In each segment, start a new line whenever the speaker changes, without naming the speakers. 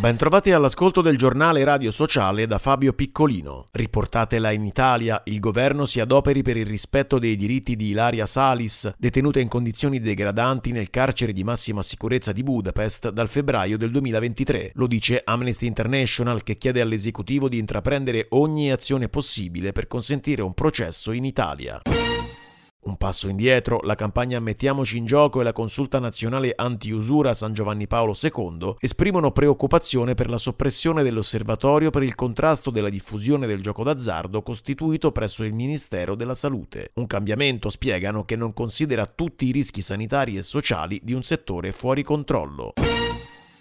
Bentrovati all'ascolto del giornale radio sociale da Fabio Piccolino. Riportatela in Italia, il governo si adoperi per il rispetto dei diritti di Ilaria Salis, detenuta in condizioni degradanti nel carcere di massima sicurezza di Budapest dal febbraio del 2023. Lo dice Amnesty International che chiede all'esecutivo di intraprendere ogni azione possibile per consentire un processo in Italia. Un passo indietro, la campagna Mettiamoci in gioco e la consulta nazionale anti-usura San Giovanni Paolo II esprimono preoccupazione per la soppressione dell'osservatorio per il contrasto della diffusione del gioco d'azzardo costituito presso il Ministero della Salute. Un cambiamento, spiegano, che non considera tutti i rischi sanitari e sociali di un settore fuori controllo.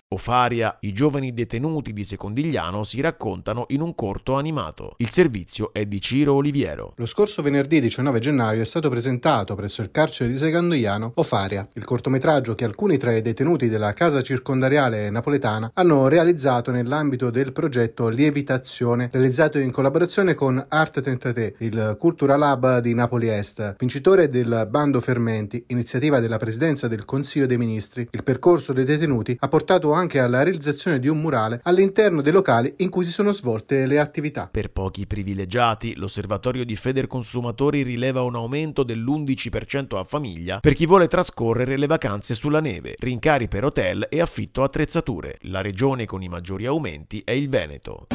Ofaria, i giovani detenuti di Secondigliano si raccontano in un corto animato. Il servizio è di Ciro Oliviero.
Lo scorso venerdì 19 gennaio è stato presentato presso il carcere di Secondigliano Ofaria, il cortometraggio che alcuni tra i detenuti della casa circondariale napoletana hanno realizzato nell'ambito del progetto Lievitazione, realizzato in collaborazione con Art Tentate, il Cultura Lab di Napoli Est, vincitore del bando Fermenti, iniziativa della Presidenza del Consiglio dei Ministri. Il percorso dei detenuti ha portato anche alla realizzazione di un murale all'interno dei locali in cui si sono svolte le attività.
Per pochi privilegiati, l'osservatorio di Federconsumatori rileva un aumento dell'11% a famiglia per chi vuole trascorrere le vacanze sulla neve, rincari per hotel e affitto attrezzature. La regione con i maggiori aumenti è il Veneto.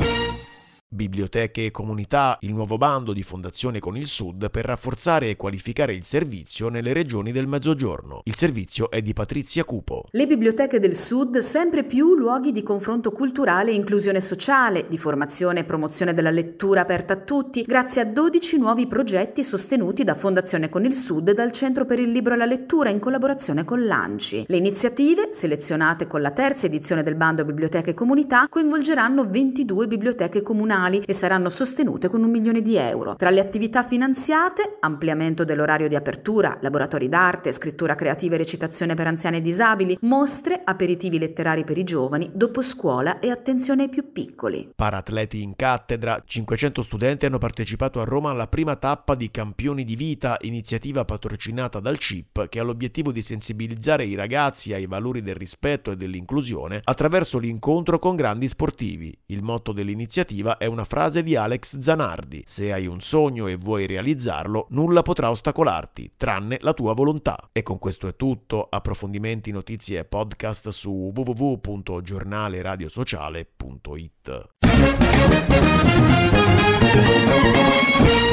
Biblioteche e comunità, il nuovo bando di Fondazione con il Sud per rafforzare e qualificare il servizio nelle regioni del Mezzogiorno. Il servizio è di Patrizia Cupo.
Le biblioteche del Sud sempre più luoghi di confronto culturale e inclusione sociale, di formazione e promozione della lettura aperta a tutti, grazie a 12 nuovi progetti sostenuti da Fondazione con il Sud e dal Centro per il Libro e la Lettura in collaborazione con l'ANCI. Le iniziative, selezionate con la terza edizione del bando Biblioteche e Comunità, coinvolgeranno 22 biblioteche comunali nazionali e saranno sostenute con un milione di euro. Tra le attività finanziate, ampliamento dell'orario di apertura, laboratori d'arte, scrittura creativa e recitazione per anziani e disabili, mostre, aperitivi letterari per i giovani, dopo scuola e attenzione ai più piccoli.
Paratleti in cattedra, 500 studenti hanno partecipato a Roma alla prima tappa di Campioni di Vita, iniziativa patrocinata dal CIP che ha l'obiettivo di sensibilizzare i ragazzi ai valori del rispetto e dell'inclusione attraverso l'incontro con grandi sportivi. Il motto dell'iniziativa è una frase di Alex Zanardi. Se hai un sogno e vuoi realizzarlo, nulla potrà ostacolarti, tranne la tua volontà. E con questo è tutto. Approfondimenti, notizie e podcast su www.giornaleradiosociale.it.